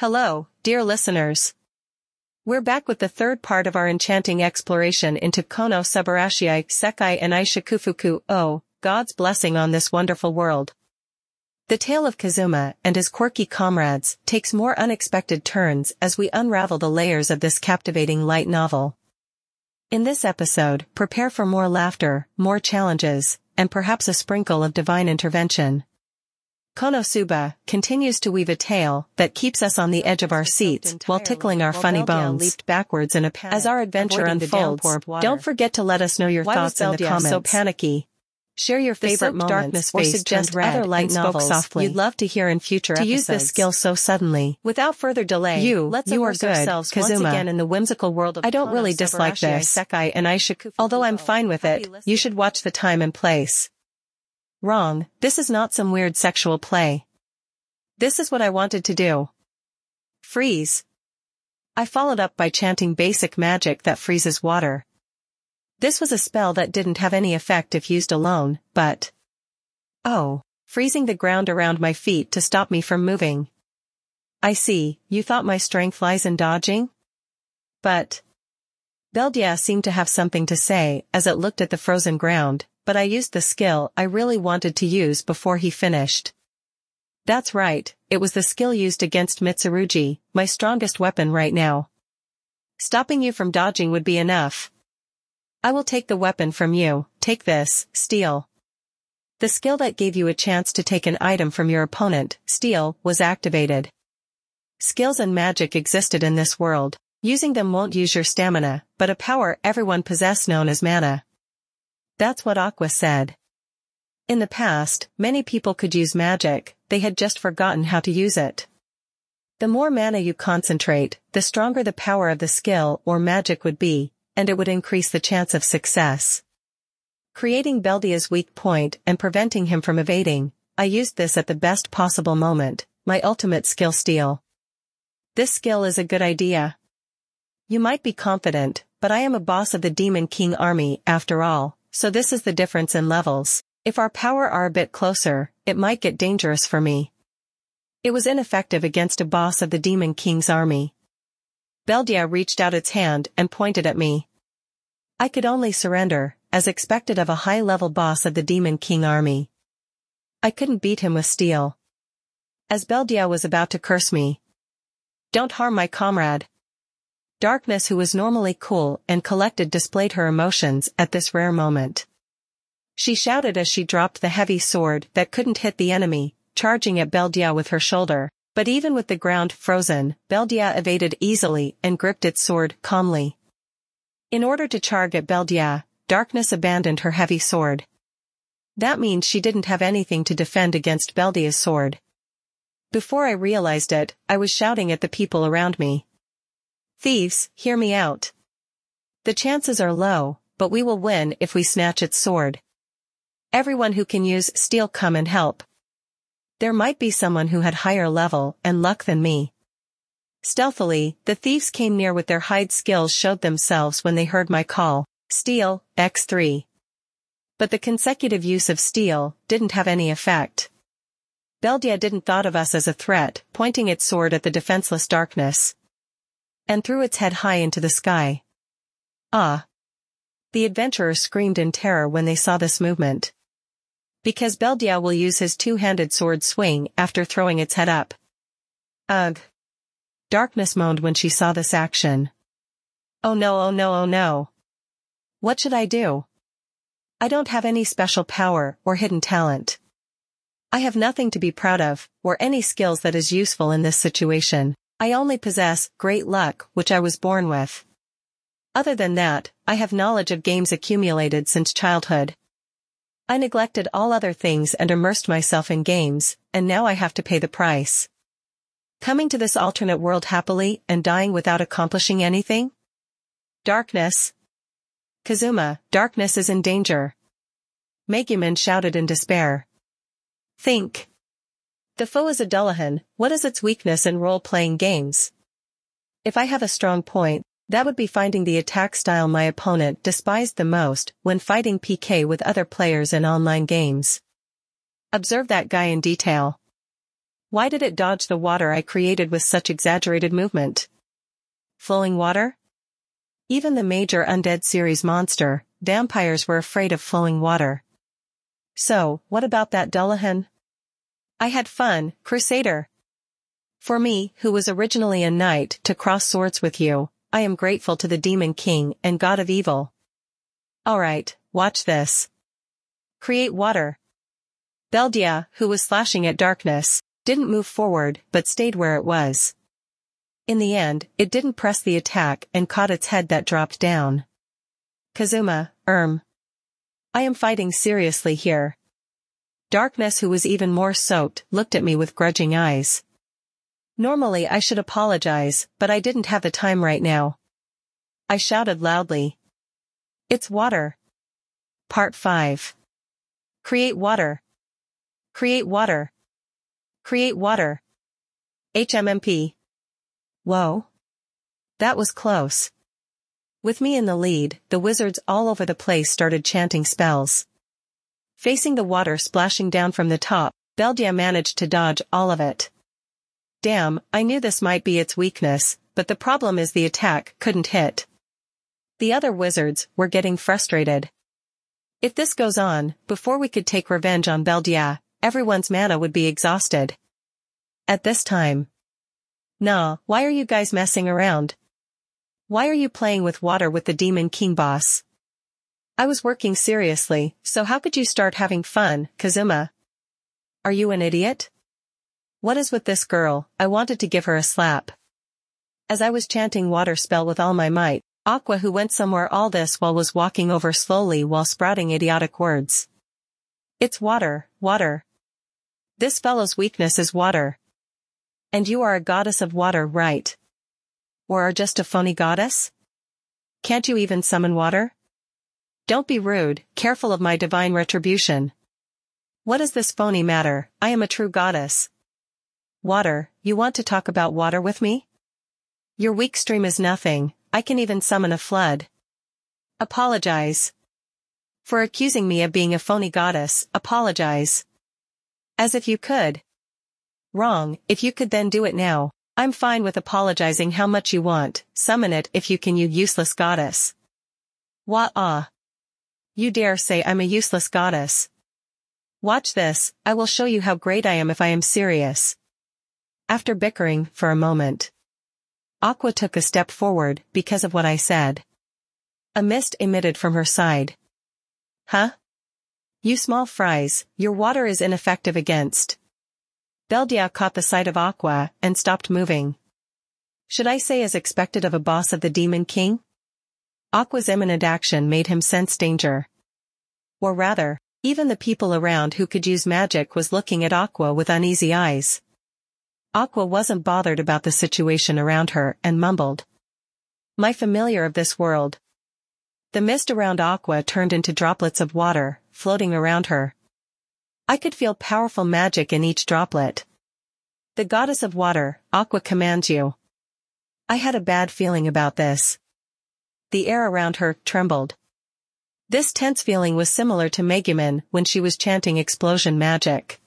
Hello, dear listeners. We're back with the third part of our enchanting exploration into Kono Subarashii Sekai and Aishakufuku Oh, God's blessing on this wonderful world. The tale of Kazuma and his quirky comrades takes more unexpected turns as we unravel the layers of this captivating light novel. In this episode, prepare for more laughter, more challenges, and perhaps a sprinkle of divine intervention. Konosuba continues to weave a tale that keeps us on the edge of our seats while tickling our funny bones. Leaped backwards in a panic, As our adventure unfolds, don't forget to let us know your Why thoughts in the comments. so panicky. Share your favorite moments darkness or suggest other light novels softly. you'd love to hear in future to episodes. use this skill so suddenly. Without further delay, you, let's you are good, ourselves Kazuma. once again in the whimsical world of I don't really dislike this, Sekai and. Although I'm fine with it, you should watch the time and place. Wrong, this is not some weird sexual play. This is what I wanted to do. Freeze. I followed up by chanting basic magic that freezes water. This was a spell that didn't have any effect if used alone, but... Oh, freezing the ground around my feet to stop me from moving. I see, you thought my strength lies in dodging? But... Beldia seemed to have something to say as it looked at the frozen ground, but I used the skill I really wanted to use before he finished. That's right, it was the skill used against Mitsurugi, my strongest weapon right now. Stopping you from dodging would be enough. I will take the weapon from you, take this, steal. The skill that gave you a chance to take an item from your opponent, steal, was activated. Skills and magic existed in this world. Using them won't use your stamina, but a power everyone possess known as mana. That's what Aqua said. In the past, many people could use magic, they had just forgotten how to use it. The more mana you concentrate, the stronger the power of the skill or magic would be, and it would increase the chance of success. Creating Beldia's weak point and preventing him from evading, I used this at the best possible moment, my ultimate skill steal. This skill is a good idea. You might be confident, but I am a boss of the Demon King army after all, so this is the difference in levels. If our power are a bit closer, it might get dangerous for me. It was ineffective against a boss of the Demon King's army. Beldia reached out its hand and pointed at me. I could only surrender, as expected of a high-level boss of the Demon King army. I couldn't beat him with steal. As Beldia was about to curse me. Don't harm my comrade. Darkness who was normally cool and collected displayed her emotions at this rare moment. She shouted as she dropped the heavy sword that couldn't hit the enemy, charging at Beldia with her shoulder, but even with the ground frozen, Beldia evaded easily and gripped its sword calmly. In order to charge at Beldia, Darkness abandoned her heavy sword. That means she didn't have anything to defend against Beldia's sword. Before I realized it, I was shouting at the people around me. Thieves, hear me out. The chances are low, but we will win if we snatch its sword. Everyone who can use steal come and help. There might be someone who had higher level and luck than me. Stealthily, the thieves came near with their hide skills showed themselves when they heard my call, Steal, X3. But the consecutive use of steal didn't have any effect. Beldia didn't thought of us as a threat, pointing its sword at the defenseless darkness and threw its head high into the sky. Ah! The adventurers screamed in terror when they saw this movement. Because Beldia will use his two-handed sword swing after throwing its head up. Ugh! Darkness moaned when she saw this action. Oh no oh no oh no. What should I do? I don't have any special power or hidden talent. I have nothing to be proud of, or any skills that is useful in this situation. I only possess great luck which I was born with. Other than that, I have knowledge of games accumulated since childhood. I neglected all other things and immersed myself in games, and now I have to pay the price. Coming to this alternate world happily and dying without accomplishing anything? Darkness. Kazuma, darkness is in danger. Megumin shouted in despair. Think. The foe is a Dullahan, what is its weakness in role-playing games? If I have a strong point, that would be finding the attack style my opponent despised the most when fighting PK with other players in online games. Observe that guy in detail. Why did it dodge the water I created with such exaggerated movement? Flowing water? Even the major Undead series monster, vampires were afraid of flowing water. So, what about that Dullahan? I had fun, Crusader. For me, who was originally a knight, to cross swords with you, I am grateful to the Demon King and God of Evil. Alright, watch this. Create water. Beldia, who was slashing at darkness, didn't move forward but stayed where it was. In the end, it didn't press the attack and caught its head that dropped down. Kazuma, Erm. I am fighting seriously here. Darkness who was even more soaked looked at me with grudging eyes. Normally I should apologize, but I didn't have the time right now. I shouted loudly. It's water. Part 5. Create water. Create water. Create water. HMMP. Whoa. That was close. With me in the lead, the wizards all over the place started chanting spells. Facing the water splashing down from the top, Beldia managed to dodge all of it. Damn, I knew this might be its weakness, but the problem is the attack couldn't hit. The other wizards were getting frustrated. If this goes on, before we could take revenge on Beldia, everyone's mana would be exhausted. At this time. Nah, why are you guys messing around? Why are you playing with water with the Demon King boss? I was working seriously, so how could you start having fun, Kazuma? Are you an idiot? What is with this girl? I wanted to give her a slap. As I was chanting water spell with all my might, Aqua who went somewhere all this while was walking over slowly while sprouting idiotic words. It's water, water. This fellow's weakness is water. And you are a goddess of water, right? Or are just a phony goddess? Can't you even summon water? Don't be rude, careful of my divine retribution. What does this phony matter? I am a true goddess. Water, you want to talk about water with me? Your weak stream is nothing, I can even summon a flood. Apologize. For accusing me of being a phony goddess, apologize. As if you could. Wrong, if you could then do it now. I'm fine with apologizing how much you want, summon it if you can you useless goddess. Wah-ah. You dare say I'm a useless goddess. Watch this, I will show you how great I am if I am serious. After bickering for a moment. Aqua took a step forward because of what I said. A mist emitted from her side. Huh? You small fries, your water is ineffective against. Beldia caught the sight of Aqua and stopped moving. Should I say as expected of a boss of the Demon King? Aqua's imminent action made him sense danger. Or rather, even the people around who could use magic was looking at Aqua with uneasy eyes. Aqua wasn't bothered about the situation around her and mumbled. My familiar of this world. The mist around Aqua turned into droplets of water, floating around her. I could feel powerful magic in each droplet. The goddess of water, Aqua commands you. I had a bad feeling about this. The air around her trembled. This tense feeling was similar to Megumin when she was chanting explosion magic.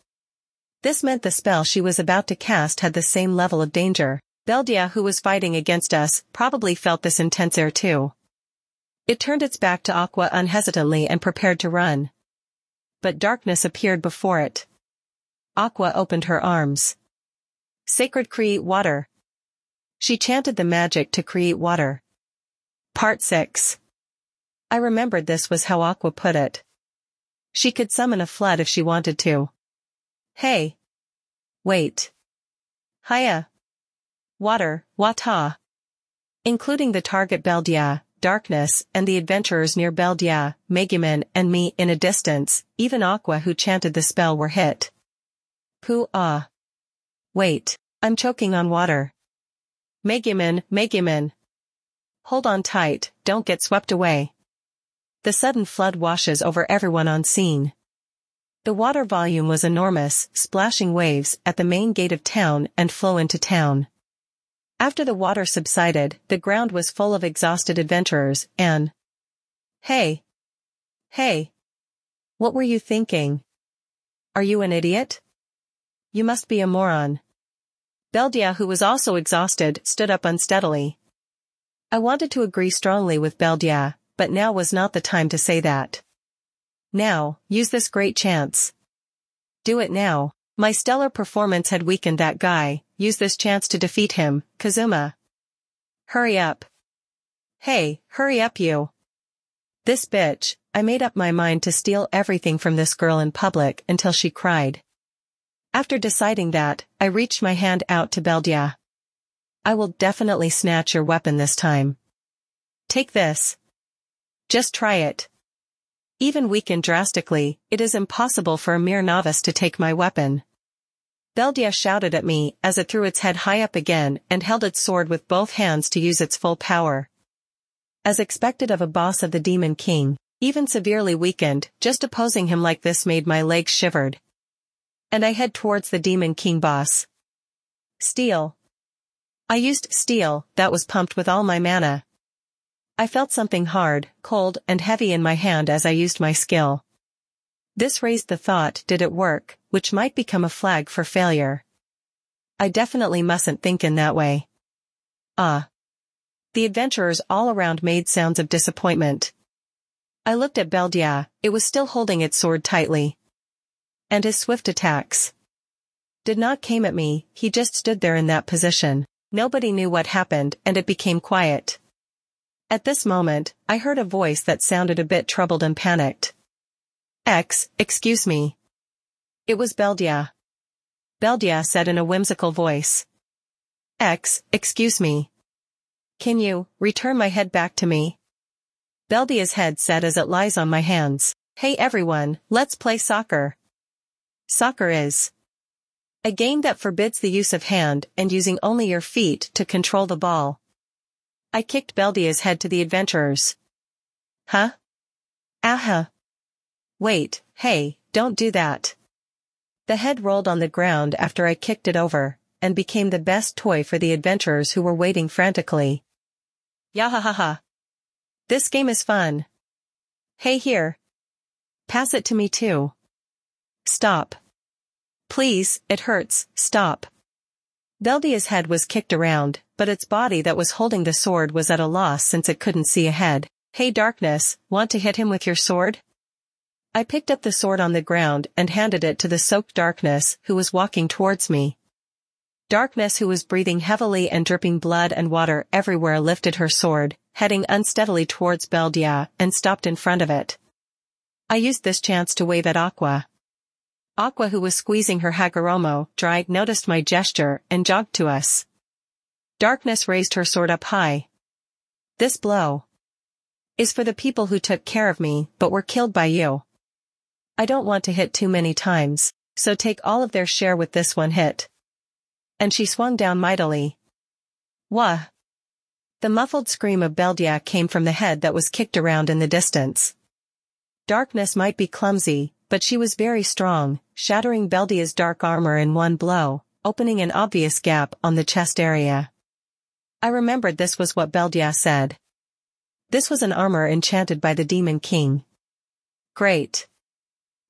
This meant the spell she was about to cast had the same level of danger. Beldia who was fighting against us probably felt this intense air too. It turned its back to Aqua unhesitantly and prepared to run but darkness appeared before it. Aqua opened her arms. Sacred create water. She chanted the magic to create water. Part 6. I remembered this was how Aqua put it. She could summon a flood if she wanted to. Hey. Wait. Hiya. Water, Wata. Including the target Beldia, darkness, and the adventurers near Beldia, Megumin, and me in a distance, even Aqua who chanted the spell were hit. Pooh-ah. Wait, I'm choking on water. Megumin, Megumin. Hold on tight, don't get swept away. The sudden flood washes over everyone on scene. The water volume was enormous, splashing waves at the main gate of town and flow into town. After the water subsided, the ground was full of exhausted adventurers, and... Hey! Hey! What were you thinking? Are you an idiot? You must be a moron. Beldia who was also exhausted stood up unsteadily. I wanted to agree strongly with Beldia, but now was not the time to say that. Now, use this great chance. Do it now. My stellar performance had weakened that guy, use this chance to defeat him, Kazuma. Hurry up. Hey, hurry up you. This bitch, I made up my mind to steal everything from this girl in public until she cried. After deciding that, I reached my hand out to Beldia. I will definitely snatch your weapon this time. Take this. Just try it. Even weakened drastically, it is impossible for a mere novice to take my weapon. Beldia shouted at me as it threw its head high up again and held its sword with both hands to use its full power. As expected of a boss of the Demon King, even severely weakened, just opposing him like this made my legs shivered. And I head towards the Demon King boss. Steal. I used steal, that was pumped with all my mana. I felt something hard, cold, and heavy in my hand as I used my skill. This raised the thought, did it work, which might become a flag for failure. I definitely mustn't think in that way. Ah. The adventurers all around made sounds of disappointment. I looked at Beldia, it was still holding its sword tightly. And his swift attacks. Did not came at me, he just stood there in that position. Nobody knew what happened and it became quiet. At this moment, I heard a voice that sounded a bit troubled and panicked. X, excuse me. It was Beldia. Beldia said in a whimsical voice. X, excuse me. Can you, return my head back to me? Beldia's head said as it lies on my hands. Hey everyone, let's play soccer. Soccer is a game that forbids the use of hand and using only your feet to control the ball. I kicked Beldia's head to the adventurers. Huh? Aha. Wait, hey, don't do that. The head rolled on the ground after I kicked it over, and became the best toy for the adventurers who were waiting frantically. Yahahaha. This game is fun. Hey here. Pass it to me too. Stop. Please, it hurts, stop. Beldia's head was kicked around, but its body that was holding the sword was at a loss since it couldn't see ahead. Hey Darkness, want to hit him with your sword? I picked up the sword on the ground and handed it to the soaked Darkness who was walking towards me. Darkness who was breathing heavily and dripping blood and water everywhere lifted her sword, heading unsteadily towards Beldia and stopped in front of it. I used this chance to wave at Aqua. Aqua who was squeezing her Hagoromo dry noticed my gesture and jogged to us. Darkness raised her sword up high. This blow is for the people who took care of me but were killed by you. I don't want to hit too many times, so take all of their share with this one hit. And she swung down mightily. Wah! The muffled scream of Beldia came from the head that was kicked around in the distance. Darkness might be clumsy, but she was very strong, shattering Beldia's dark armor in one blow, opening an obvious gap on the chest area. I remembered this was what Beldia said. This was an armor enchanted by the Demon King. Great.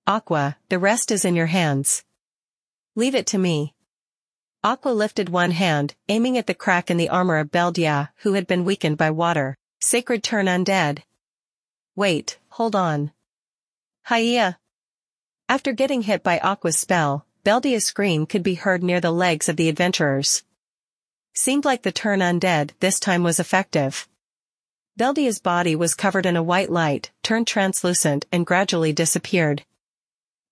Aqua, the rest is in your hands. Leave it to me. Aqua lifted one hand, aiming at the crack in the armor of Beldia, who had been weakened by water. Sacred turn undead. Wait, hold on. Hiya, after getting hit by Aqua's spell, Beldia's scream could be heard near the legs of the adventurers. Seemed like the turn undead this time was effective. Beldia's body was covered in a white light, turned translucent and gradually disappeared.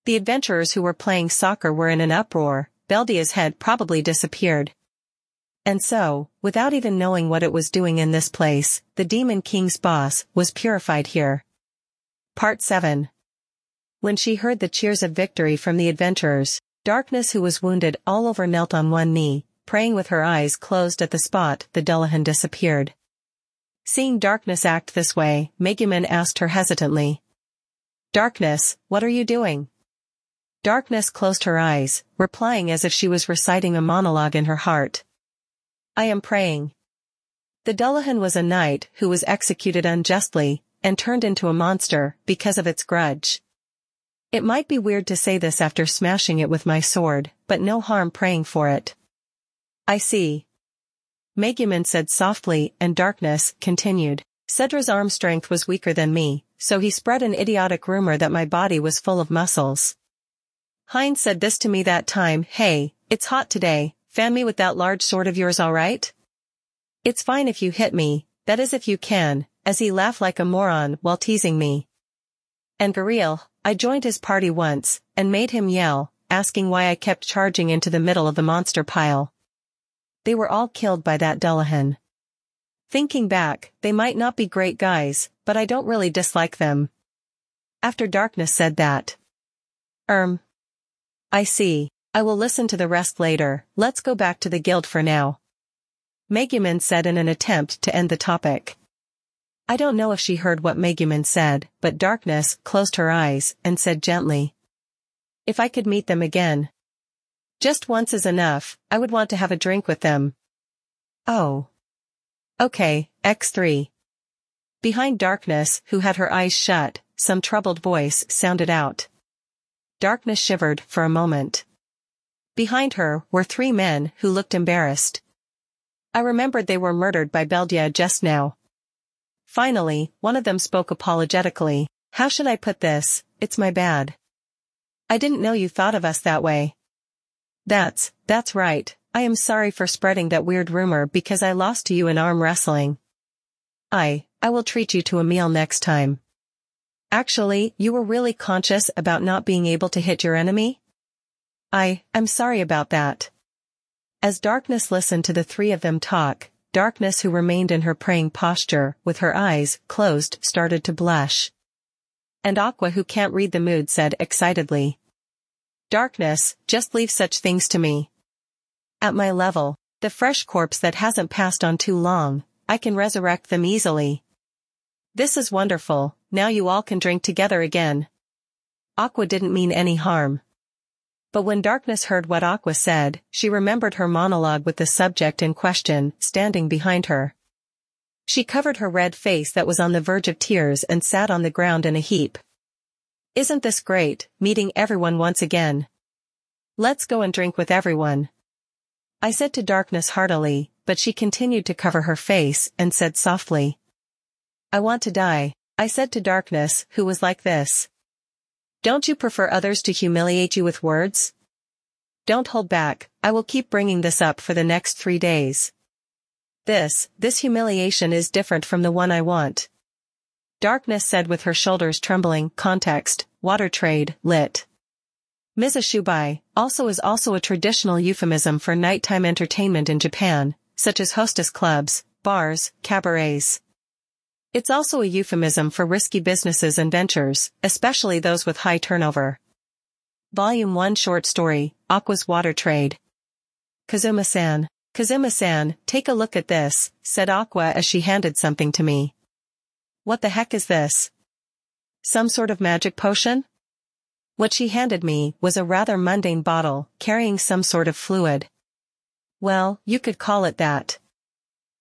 The adventurers who were playing soccer were in an uproar, Beldia's head probably disappeared. And so, without even knowing what it was doing in this place, the Demon King's boss was purified here. Part 7 when she heard the cheers of victory from the adventurers, Darkness who was wounded all over knelt on one knee, praying with her eyes closed at the spot the Dullahan disappeared. Seeing Darkness act this way, Megumin asked her hesitantly. Darkness, what are you doing? Darkness closed her eyes, replying as if she was reciting a monologue in her heart. I am praying. The Dullahan was a knight who was executed unjustly, and turned into a monster because of its grudge. It might be weird to say this after smashing it with my sword, but no harm praying for it. I see. Megumin said softly, and darkness continued. Cedra's arm strength was weaker than me, so he spread an idiotic rumor that my body was full of muscles. Heinz said this to me that time, hey, it's hot today, fan me with that large sword of yours alright? It's fine if you hit me, that is if you can, as he laughed like a moron while teasing me. And Gariel, I joined his party once, and made him yell, asking why I kept charging into the middle of the monster pile. They were all killed by that Dullahan. Thinking back, they might not be great guys, but I don't really dislike them. After Darkness said that. Erm. I see. I will listen to the rest later, let's go back to the guild for now. Megumin said in an attempt to end the topic. I don't know if she heard what Megumin said, but Darkness closed her eyes and said gently. If I could meet them again. Just once is enough, I would want to have a drink with them. Oh. Okay, X3. Behind Darkness, who had her eyes shut, some troubled voice sounded out. Darkness shivered for a moment. Behind her were three men who looked embarrassed. I remembered they were murdered by Beldia just now. Finally, one of them spoke apologetically. How should I put this, it's my bad. I didn't know you thought of us that way. That's, that's right, I am sorry for spreading that weird rumor because I lost to you in arm wrestling. I, I will treat you to a meal next time. Actually, you were really conscious about not being able to hit your enemy? I, I'm sorry about that. As Darkness listened to the three of them talk, Darkness who remained in her praying posture, with her eyes closed, started to blush. And Aqua who can't read the mood said excitedly. Darkness, just leave such things to me. At my level, the fresh corpse that hasn't passed on too long, I can resurrect them easily. This is wonderful, now you all can drink together again. Aqua didn't mean any harm. But when Darkness heard what Aqua said, she remembered her monologue with the subject in question standing behind her. She covered her red face that was on the verge of tears and sat on the ground in a heap. Isn't this great, meeting everyone once again? Let's go and drink with everyone. I said to Darkness heartily, but she continued to cover her face and said softly. I want to die, I said to Darkness, who was like this. Don't you prefer others to humiliate you with words? Don't hold back, I will keep bringing this up for the next three days. This, this humiliation is different from the one I want. Darkness said with her shoulders trembling, context, water trade, lit. Mizushibai also is also a traditional euphemism for nighttime entertainment in Japan, such as hostess clubs, bars, cabarets. It's also a euphemism for risky businesses and ventures, especially those with high turnover. Volume 1 Short Story, Aqua's Water Trade. Kazuma-san. Kazuma-san, take a look at this, said Aqua as she handed something to me. What the heck is this? Some sort of magic potion? What she handed me was a rather mundane bottle, carrying some sort of fluid. Well, you could call it that.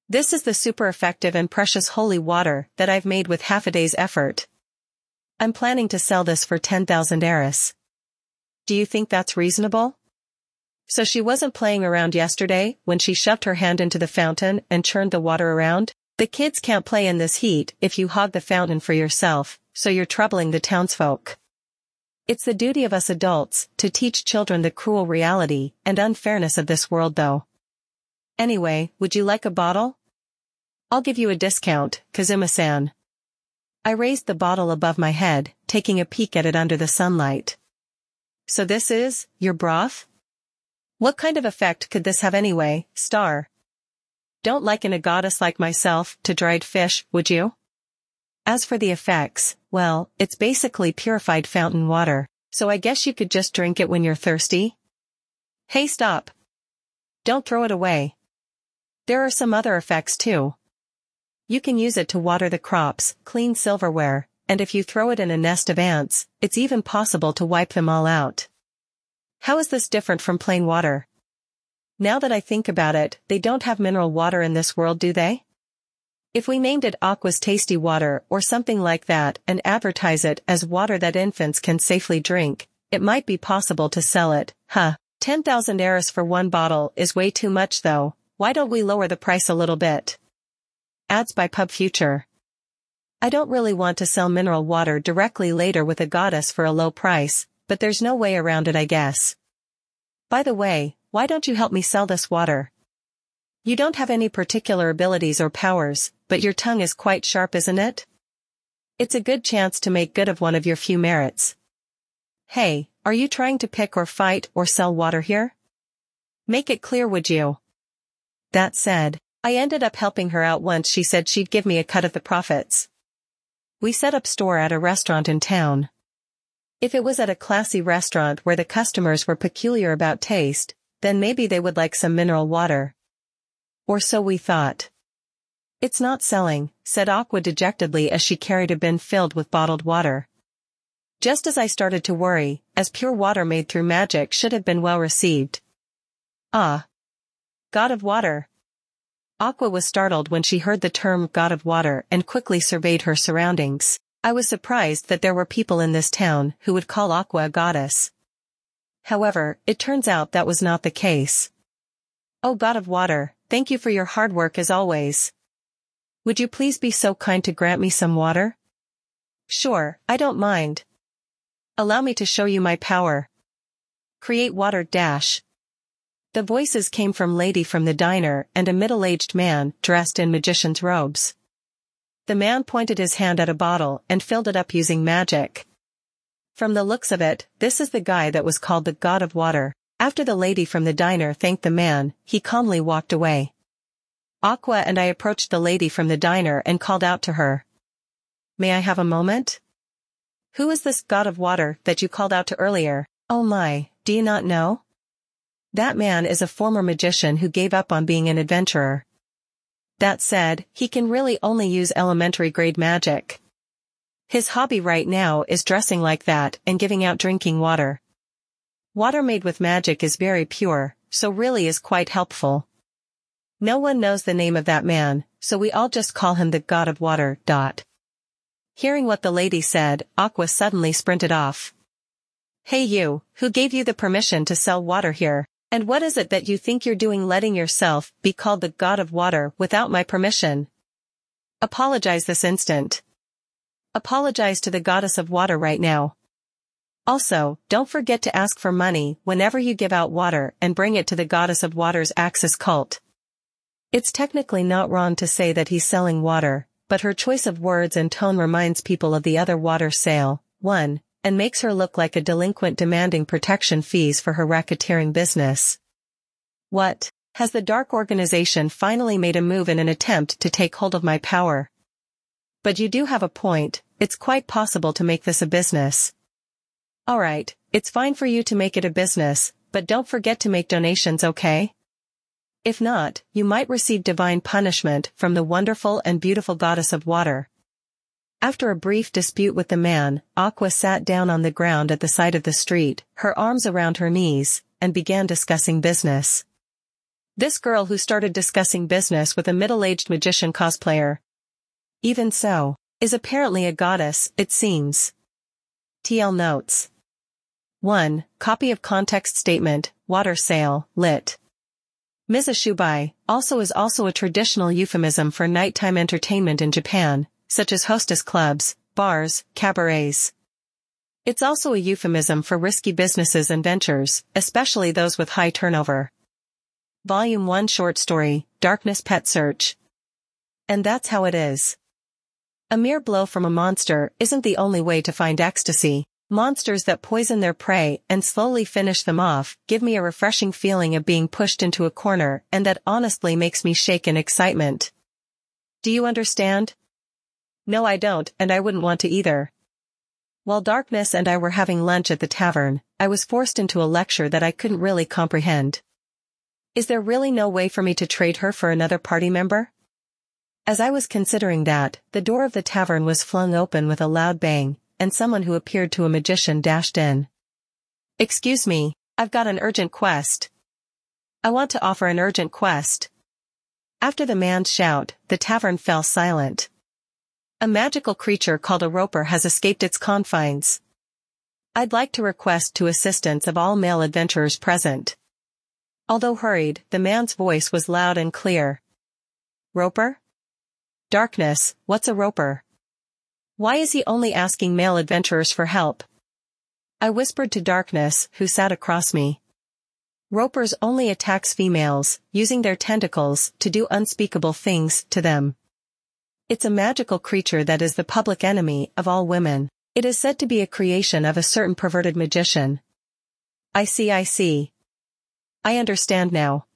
This is the super effective and precious holy water that I've made with half a day's effort. I'm planning to sell this for 10,000 eris. Do you think that's reasonable? So she wasn't playing around yesterday when she shoved her hand into the fountain and churned the water around? The kids can't play in this heat if you hog the fountain for yourself, so you're troubling the townsfolk. It's the duty of us adults to teach children the cruel reality and unfairness of this world though. Anyway, would you like a bottle? I'll give you a discount, Kazuma-san. I raised the bottle above my head, taking a peek at it under the sunlight. So this is, your broth? What kind of effect could this have anyway, star? Don't liken a goddess like myself to dried fish, would you? As for the effects, well, it's basically purified fountain water, so I guess you could just drink it when you're thirsty? Hey stop! Don't throw it away. There are some other effects too. You can use it to water the crops, clean silverware, and if you throw it in a nest of ants, it's even possible to wipe them all out. How is this different from plain water? Now that I think about it, they don't have mineral water in this world do they? If we named it Aqua's Tasty Water or something like that and advertise it as water that infants can safely drink, it might be possible to sell it, huh? 10,000 eris for one bottle is way too much though, why don't we lower the price a little bit? Ads by Pub Future. I don't really want to sell mineral water directly later with a goddess for a low price, but there's no way around it I guess. By the way, why don't you help me sell this water? You don't have any particular abilities or powers, but your tongue is quite sharp isn't it? It's a good chance to make good of one of your few merits. Hey, are you trying to pick or fight or sell water here? Make it clear would you? That said, I ended up helping her out once she said she'd give me a cut of the profits. We set up store at a restaurant in town. If it was at a classy restaurant where the customers were peculiar about taste, then maybe they would like some mineral water, or so we thought. It's not selling, said Aqua dejectedly as she carried a bin filled with bottled water. Just as I started to worry, as pure water made through magic should have been well received. Ah. God of Water. Aqua was startled when she heard the term God of Water and quickly surveyed her surroundings. I was surprised that there were people in this town who would call Aqua a goddess. However, it turns out that was not the case. Oh God of Water, Thank you for your hard work as always. Would you please be so kind to grant me some water? Sure, I don't mind. Allow me to show you my power. Create water dash. The voices came from Lady from the diner and a middle-aged man dressed in magician's robes. The man pointed his hand at a bottle and filled it up using magic. From the looks of it, this is the guy that was called the God of Water. After the lady from the diner thanked the man, he calmly walked away. Aqua and I approached the lady from the diner and called out to her. May I have a moment? Who is this god of water that you called out to earlier? Oh my, do you not know? That man is a former magician who gave up on being an adventurer. That said, he can really only use elementary grade magic. His hobby right now is dressing like that and giving out drinking water. Water made with magic is very pure, so really is quite helpful. No one knows the name of that man, so we all just call him the god of water, dot. Hearing what the lady said, Aqua suddenly sprinted off. Hey you, who gave you the permission to sell water here? And what is it that you think you're doing letting yourself be called the god of water without my permission? Apologize this instant. Apologize to the goddess of water right now. Also, don't forget to ask for money whenever you give out water and bring it to the goddess of water's Axis cult. It's technically not wrong to say that he's selling water, but her choice of words and tone reminds people of the other water sale, one, and makes her look like a delinquent demanding protection fees for her racketeering business. What? Has the dark organization finally made a move in an attempt to take hold of my power? But you do have a point, it's quite possible to make this a business. Alright, it's fine for you to make it a business, but don't forget to make donations okay? If not, you might receive divine punishment from the wonderful and beautiful goddess of water. After a brief dispute with the man, Aqua sat down on the ground at the side of the street, her arms around her knees, and began discussing business. This girl who started discussing business with a middle-aged magician cosplayer. Even so, is apparently a goddess, it seems. TL notes. 1. Copy of context statement, water sale, lit. Mizushubai, also is also a traditional euphemism for nighttime entertainment in Japan, such as hostess clubs, bars, cabarets. It's also a euphemism for risky businesses and ventures, especially those with high turnover. Volume 1 Short Story, Darkness Pet Search. And that's how it is. A mere blow from a monster isn't the only way to find ecstasy. Monsters that poison their prey and slowly finish them off give me a refreshing feeling of being pushed into a corner and that honestly makes me shake in excitement. Do you understand? No I don't and I wouldn't want to either. While Darkness and I were having lunch at the tavern, I was forced into a lecture that I couldn't really comprehend. Is there really no way for me to trade her for another party member? As I was considering that, the door of the tavern was flung open with a loud bang, and someone who appeared to a magician dashed in. Excuse me, I've got an urgent quest. I want to offer an urgent quest. After the man's shout, the tavern fell silent. A magical creature called a roper has escaped its confines. I'd like to request to assistance of all male adventurers present. Although hurried, the man's voice was loud and clear. Roper? Darkness, what's a roper? Why is he only asking male adventurers for help? I whispered to Darkness, who sat across me. Ropers only attacks females, using their tentacles to do unspeakable things to them. It's a magical creature that is the public enemy of all women. It is said to be a creation of a certain perverted magician. I see I see. I understand now.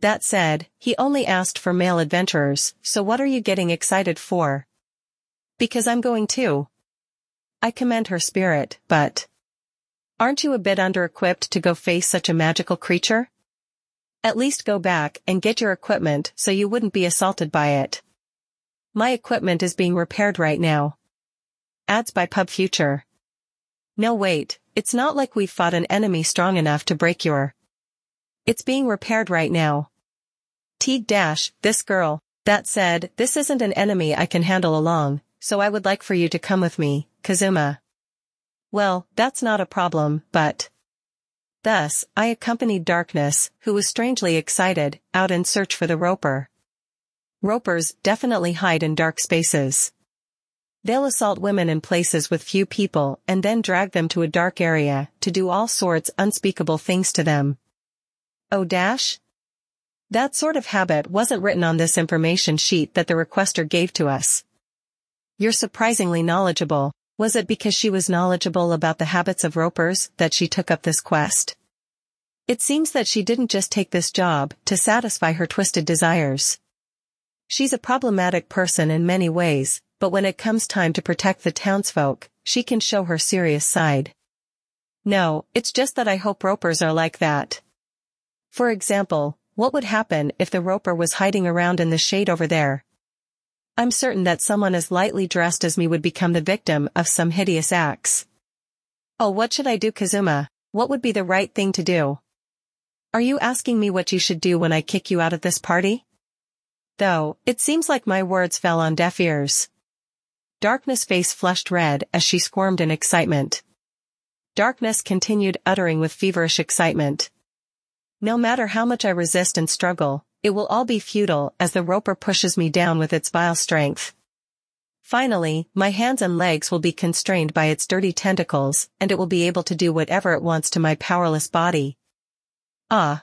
That said, he only asked for male adventurers, so what are you getting excited for? Because I'm going too. I commend her spirit, but... Aren't you a bit under-equipped to go face such a magical creature? At least go back and get your equipment so you wouldn't be assaulted by it. My equipment is being repaired right now. Ads by Pub Future. No wait, it's not like we've fought an enemy strong enough to break your it's being repaired right now. Teague dash, this girl. That said, this isn't an enemy I can handle alone, so I would like for you to come with me, Kazuma. Well, that's not a problem, but... Thus, I accompanied Darkness, who was strangely excited, out in search for the roper. Ropers definitely hide in dark spaces. They'll assault women in places with few people and then drag them to a dark area to do all sorts unspeakable things to them. Oh dash? That sort of habit wasn't written on this information sheet that the requester gave to us. You're surprisingly knowledgeable. Was it because she was knowledgeable about the habits of ropers that she took up this quest? It seems that she didn't just take this job to satisfy her twisted desires. She's a problematic person in many ways, but when it comes time to protect the townsfolk, she can show her serious side. No, it's just that I hope ropers are like that. For example, what would happen if the roper was hiding around in the shade over there? I'm certain that someone as lightly dressed as me would become the victim of some hideous acts. Oh what should I do Kazuma? What would be the right thing to do? Are you asking me what you should do when I kick you out of this party? Though, it seems like my words fell on deaf ears. Darkness' face flushed red as she squirmed in excitement. Darkness continued uttering with feverish excitement. No matter how much I resist and struggle, it will all be futile as the roper pushes me down with its vile strength. Finally, my hands and legs will be constrained by its dirty tentacles, and it will be able to do whatever it wants to my powerless body. Ah.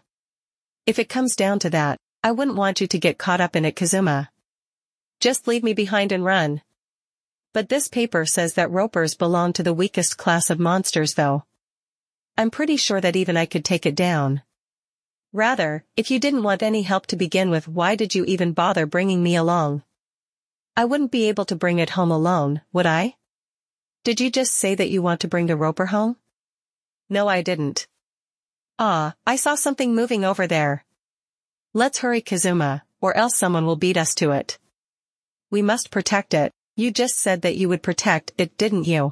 If it comes down to that, I wouldn't want you to get caught up in it Kazuma. Just leave me behind and run. But this paper says that ropers belong to the weakest class of monsters though. I'm pretty sure that even I could take it down. Rather, if you didn't want any help to begin with why did you even bother bringing me along? I wouldn't be able to bring it home alone, would I? Did you just say that you want to bring the roper home? No I didn't. Ah, I saw something moving over there. Let's hurry Kazuma, or else someone will beat us to it. We must protect it, you just said that you would protect it didn't you?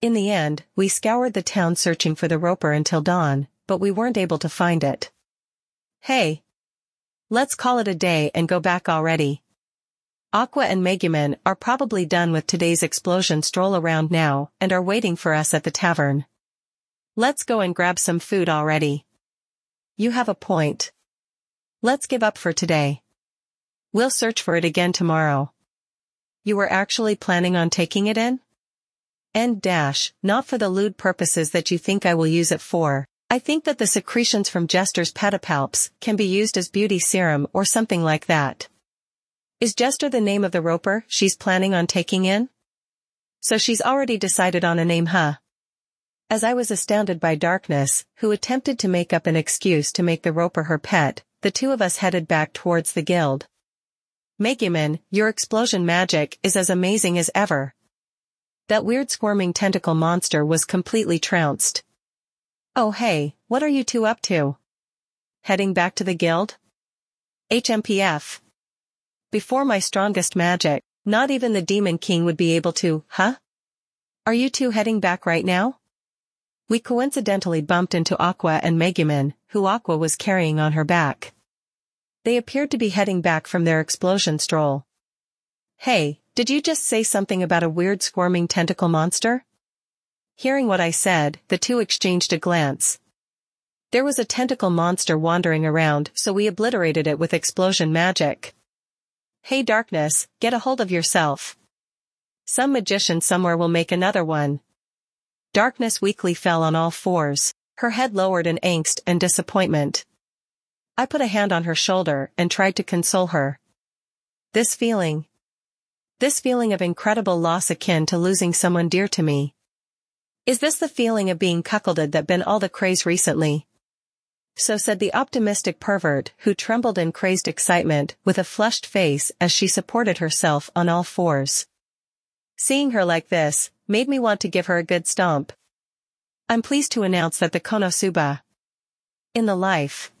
In the end, we scoured the town searching for the roper until dawn, but we weren't able to find it. Hey. Let's call it a day and go back already. Aqua and Megumin are probably done with today's explosion stroll around now and are waiting for us at the tavern. Let's go and grab some food already. You have a point. Let's give up for today. We'll search for it again tomorrow. You were actually planning on taking it in? End dash, not for the lewd purposes that you think I will use it for, I think that the secretions from Jester's pedipalps can be used as beauty serum or something like that. Is Jester the name of the roper she's planning on taking in? So she's already decided on a name huh? As I was astounded by Darkness, who attempted to make up an excuse to make the roper her pet, the two of us headed back towards the guild. Megumin, your explosion magic is as amazing as ever. That weird squirming tentacle monster was completely trounced. Oh hey, what are you two up to? Heading back to the guild? HMPF. Before my strongest magic, not even the Demon King would be able to, huh? Are you two heading back right now? We coincidentally bumped into Aqua and Megumin, who Aqua was carrying on her back. They appeared to be heading back from their explosion stroll. Hey, did you just say something about a weird squirming tentacle monster? Hearing what I said, the two exchanged a glance. There was a tentacle monster wandering around, so we obliterated it with explosion magic. Hey darkness, get a hold of yourself. Some magician somewhere will make another one. Darkness weakly fell on all fours, her head lowered in angst and disappointment. I put a hand on her shoulder and tried to console her. This feeling. This feeling of incredible loss akin to losing someone dear to me. Is this the feeling of being cuckolded that been all the craze recently? So said the optimistic pervert who trembled in crazed excitement with a flushed face as she supported herself on all fours. Seeing her like this, made me want to give her a good stomp. I'm pleased to announce that the Konosuba in the life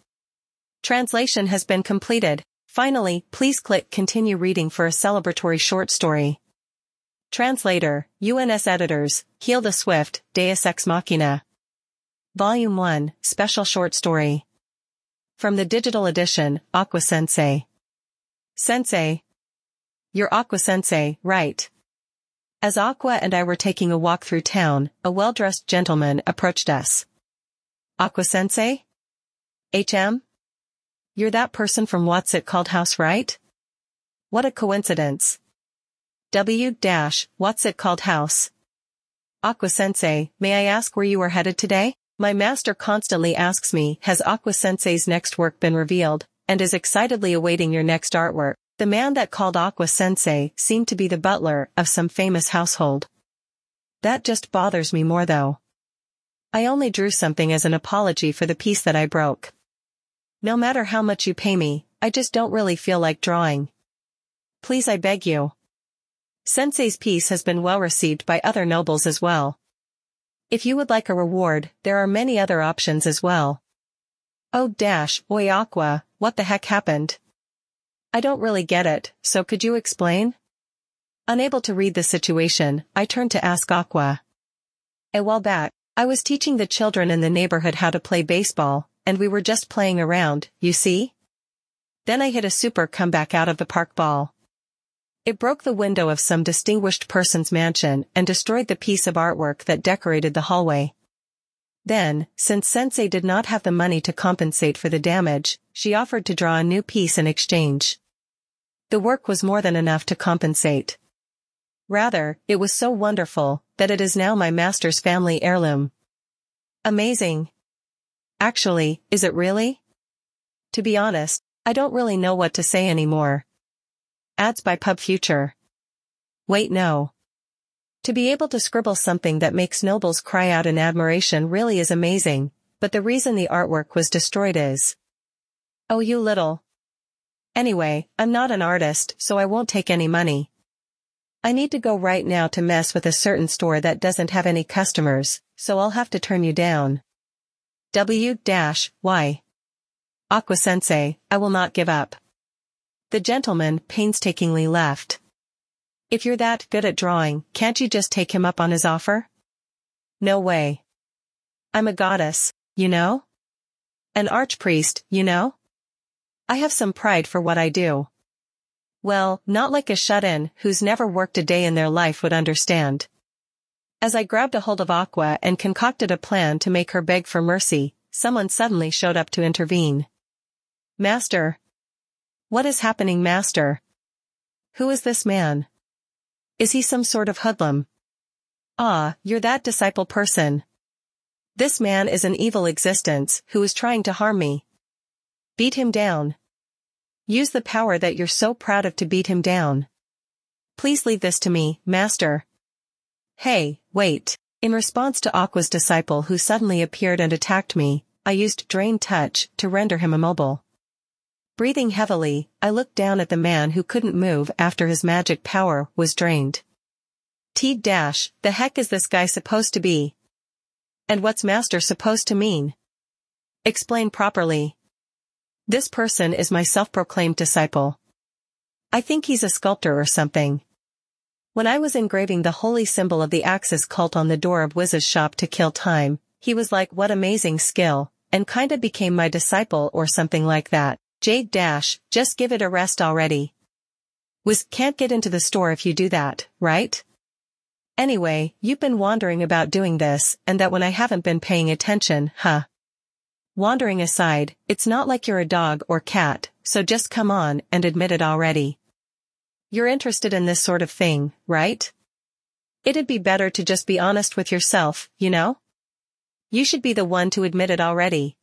translation has been completed. Finally, please click continue reading for a celebratory short story. Translator, UNS Editors, Hilda Swift, Deus Ex Machina. Volume 1, Special Short Story. From the digital edition, Aqua Sensei. Sensei. You're Aqua Sensei, right? As Aqua and I were taking a walk through town, a well-dressed gentleman approached us. Aqua Sensei? HM? You're that person from What's It Called House, right? What a coincidence. W dash, What's It Called House? Aqua Sensei, may I ask where you are headed today? My master constantly asks me, has Aqua Sensei's next work been revealed, and is excitedly awaiting your next artwork. The man that called Aqua Sensei seemed to be the butler of some famous household. That just bothers me more though. I only drew something as an apology for the piece that I broke. No matter how much you pay me, I just don't really feel like drawing. Please I beg you. Sensei's piece has been well received by other nobles as well. If you would like a reward, there are many other options as well. Oh dash, oi aqua, what the heck happened? I don't really get it, so could you explain? Unable to read the situation, I turned to ask Aqua. A while back, I was teaching the children in the neighborhood how to play baseball, and we were just playing around, you see? Then I hit a super comeback out of the park ball. It broke the window of some distinguished person's mansion and destroyed the piece of artwork that decorated the hallway. Then, since Sensei did not have the money to compensate for the damage, she offered to draw a new piece in exchange. The work was more than enough to compensate. Rather, it was so wonderful that it is now my master's family heirloom. Amazing. Actually, is it really? To be honest, I don't really know what to say anymore. Ads by Pub Future. Wait no. To be able to scribble something that makes nobles cry out in admiration really is amazing, but the reason the artwork was destroyed is. Oh you little. Anyway, I'm not an artist, so I won't take any money. I need to go right now to mess with a certain store that doesn't have any customers, so I'll have to turn you down. W-Y. Aqua Sensei, I will not give up. The gentleman painstakingly left. If you're that good at drawing, can't you just take him up on his offer? No way. I'm a goddess, you know? An archpriest, you know? I have some pride for what I do. Well, not like a shut-in who's never worked a day in their life would understand. As I grabbed a hold of Aqua and concocted a plan to make her beg for mercy, someone suddenly showed up to intervene. Master, what is happening master? Who is this man? Is he some sort of hoodlum? Ah, you're that disciple person. This man is an evil existence who is trying to harm me. Beat him down. Use the power that you're so proud of to beat him down. Please leave this to me, master. Hey, wait. In response to Aqua's disciple who suddenly appeared and attacked me, I used Drain Touch to render him immobile. Breathing heavily, I looked down at the man who couldn't move after his magic power was drained. T dash, the heck is this guy supposed to be? And what's master supposed to mean? Explain properly. This person is my self-proclaimed disciple. I think he's a sculptor or something. When I was engraving the holy symbol of the Axis cult on the door of Wiz's shop to kill time, he was like what amazing skill, and kinda became my disciple or something like that. Jade Dash, just give it a rest already. Wiz can't get into the store if you do that, right? Anyway, you've been wandering about doing this, and that when I haven't been paying attention, huh? Wandering aside, it's not like you're a dog or cat, so just come on and admit it already. You're interested in this sort of thing, right? It'd be better to just be honest with yourself, you know? You should be the one to admit it already.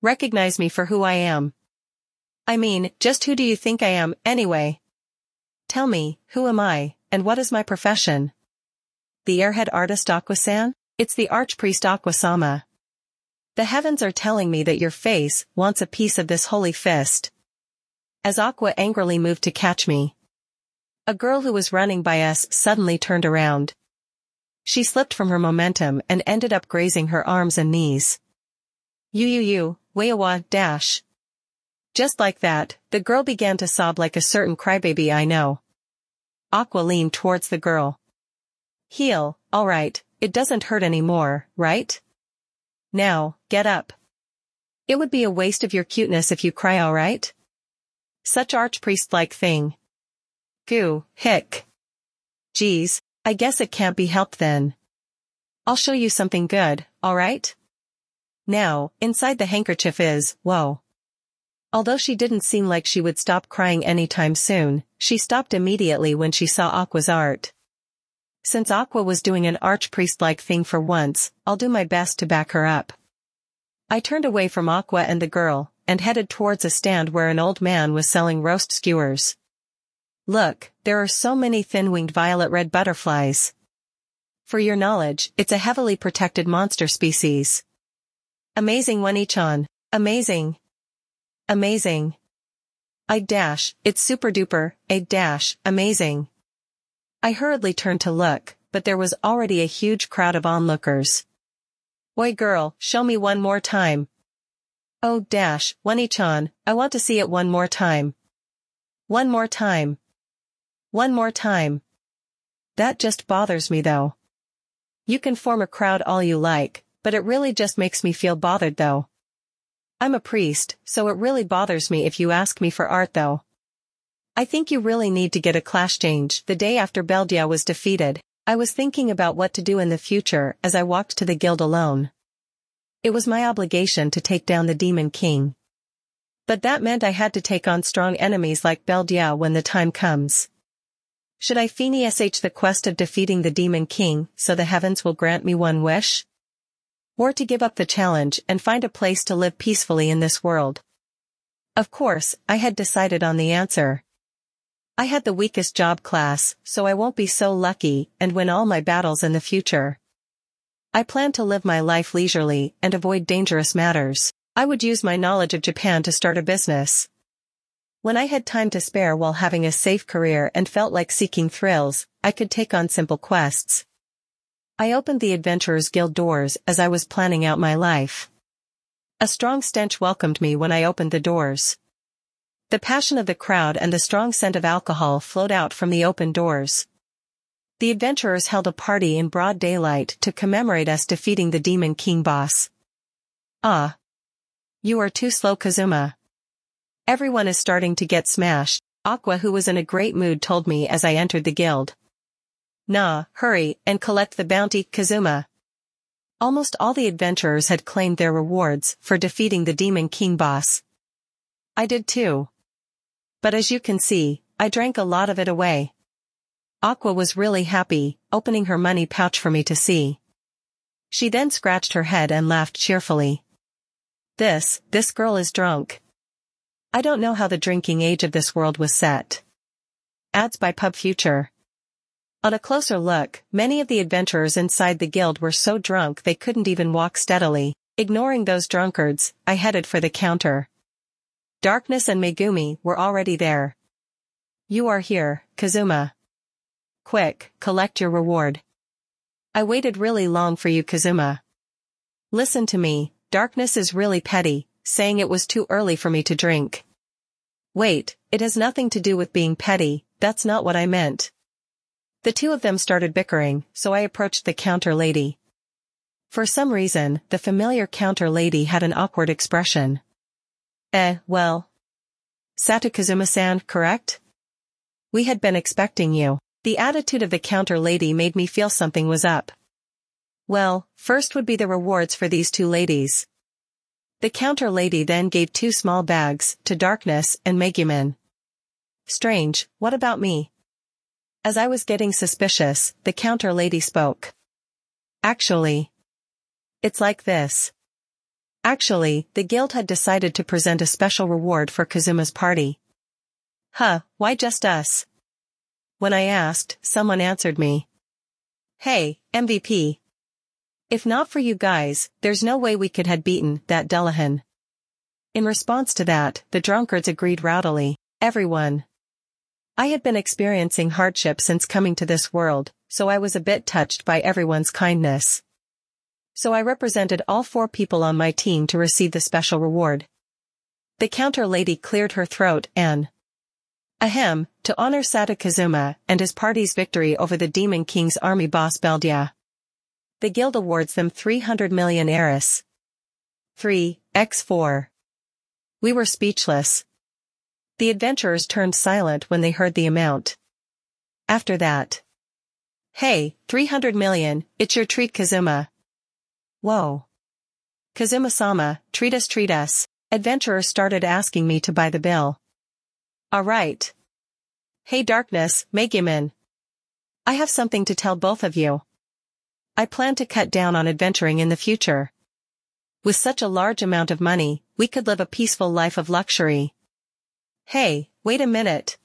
Recognize me for who I am. I mean, just who do you think I am, anyway? Tell me, who am I, and what is my profession? The airhead artist Aquasan? It's the archpriest Aquasama. The heavens are telling me that your face wants a piece of this holy fist. As Aqua angrily moved to catch me. A girl who was running by us suddenly turned around. She slipped from her momentum and ended up grazing her arms and knees. You you you, Wayawa, dash. Just like that, the girl began to sob like a certain crybaby I know. Aqua leaned towards the girl. Heal, alright, it doesn't hurt anymore, right? Now, get up. It would be a waste of your cuteness if you cry alright? Such archpriest-like thing. Goo, hick. Geez, I guess it can't be helped then. I'll show you something good, alright? Now, inside the handkerchief is, whoa. Although she didn't seem like she would stop crying anytime soon, she stopped immediately when she saw Aqua's art. Since Aqua was doing an archpriest-like thing for once, I'll do my best to back her up. I turned away from Aqua and the girl, and headed towards a stand where an old man was selling roast skewers. Look, there are so many thin-winged violet-red butterflies. For your knowledge, it's a heavily protected monster species. Amazing One-Ichan. Amazing. Amazing. I dash, it's super duper, a dash, amazing. I hurriedly turned to look, but there was already a huge crowd of onlookers. Oi girl, show me one more time. Oh dash, One-Ichan, I want to see it one more time. One more time. One more time. That just bothers me though. You can form a crowd all you like, but it really just makes me feel bothered though. I'm a priest, so it really bothers me if you ask me for art though. I think you really need to get a clash change. The day after Beldia was defeated, I was thinking about what to do in the future as I walked to the guild alone. It was my obligation to take down the Demon King. But that meant I had to take on strong enemies like Beldia when the time comes. Should I finish the quest of defeating the Demon King so the heavens will grant me one wish? Or to give up the challenge and find a place to live peacefully in this world? Of course, I had decided on the answer. I had the weakest job class, so I won't be so lucky and win all my battles in the future. I plan to live my life leisurely and avoid dangerous matters. I would use my knowledge of Japan to start a business. When I had time to spare while having a safe career and felt like seeking thrills, I could take on simple quests. I opened the Adventurers Guild doors as I was planning out my life. A strong stench welcomed me when I opened the doors. The passion of the crowd and the strong scent of alcohol flowed out from the open doors. The adventurers held a party in broad daylight to commemorate us defeating the Demon King boss. Ah. You are too slow Kazuma. Everyone is starting to get smashed, Aqua who was in a great mood told me as I entered the guild. Nah, hurry, and collect the bounty, Kazuma. Almost all the adventurers had claimed their rewards for defeating the Demon King boss. I did too. But as you can see, I drank a lot of it away. Aqua was really happy, opening her money pouch for me to see. She then scratched her head and laughed cheerfully. This, this girl is drunk. I don't know how the drinking age of this world was set. Ads by Pub Future. On a closer look, many of the adventurers inside the guild were so drunk they couldn't even walk steadily. Ignoring those drunkards, I headed for the counter. Darkness and Megumin were already there. You are here, Kazuma. Quick, collect your reward. I waited really long for you Kazuma. Listen to me, Darkness is really petty, saying it was too early for me to drink. Wait, it has nothing to do with being petty, that's not what I meant. The two of them started bickering, so I approached the counter lady. For some reason, the familiar counter lady had an awkward expression. Eh, well. Sato Kazuma-san, correct? We had been expecting you. The attitude of the counter lady made me feel something was up. Well, first would be the rewards for these two ladies. The counter lady then gave two small bags to Darkness and Megumin. Strange, what about me? As I was getting suspicious, the counter lady spoke. Actually. It's like this. Actually, the guild had decided to present a special reward for Kazuma's party. Huh, why just us? When I asked, someone answered me. Hey, MVP. If not for you guys, there's no way we could had beaten that Dullahan. In response to that, the drunkards agreed rowdily. Everyone. I had been experiencing hardship since coming to this world, so I was a bit touched by everyone's kindness. So I represented all four people on my team to receive the special reward. The counter lady cleared her throat and Ahem, to honor Sato Kazuma and his party's victory over the Demon King's army boss Beldia. The guild awards them 300 million eris. 3, x4. We were speechless. The adventurers turned silent when they heard the amount. After that. Hey, 300 million, it's your treat Kazuma. Whoa. Kazuma-sama, treat us treat us, adventurers started asking me to buy the bill. Alright. Hey Darkness, Megumin. I have something to tell both of you. I plan to cut down on adventuring in the future. With such a large amount of money, we could live a peaceful life of luxury. Hey, wait a minute.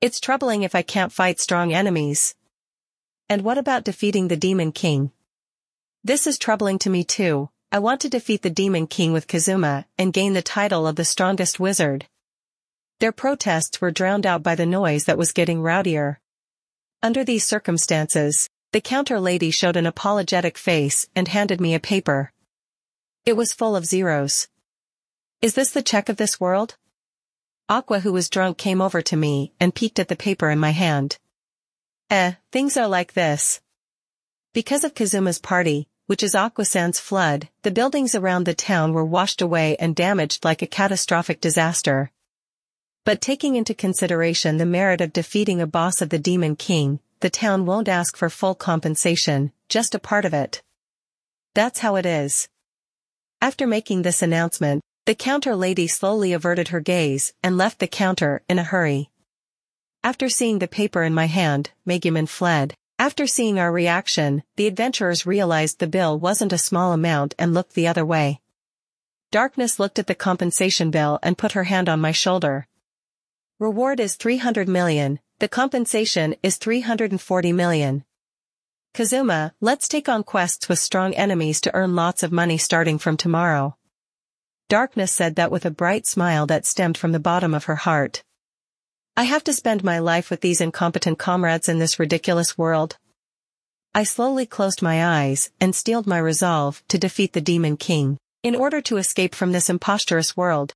It's troubling if I can't fight strong enemies. And what about defeating the Demon King? This is troubling to me too, I want to defeat the Demon King with Kazuma and gain the title of the strongest wizard. Their protests were drowned out by the noise that was getting rowdier. Under these circumstances, the counter lady showed an apologetic face and handed me a paper. It was full of zeros. Is this the check of this world? Aqua who was drunk came over to me and peeked at the paper in my hand. Eh, things are like this. Because of Kazuma's party, which is Aquasan's flood, the buildings around the town were washed away and damaged like a catastrophic disaster. But taking into consideration the merit of defeating a boss of the Demon King, the town won't ask for full compensation, just a part of it. That's how it is. After making this announcement, the counter lady slowly averted her gaze and left the counter in a hurry. After seeing the paper in my hand, Megumin fled. After seeing our reaction, the adventurers realized the bill wasn't a small amount and looked the other way. Darkness looked at the compensation bill and put her hand on my shoulder. Reward is 300 million, the compensation is 340 million. Kazuma, let's take on quests with strong enemies to earn lots of money starting from tomorrow. Darkness said that with a bright smile that stemmed from the bottom of her heart. I have to spend my life with these incompetent comrades in this ridiculous world. I slowly closed my eyes and steeled my resolve to defeat the Demon King. In order to escape from this imposturous world,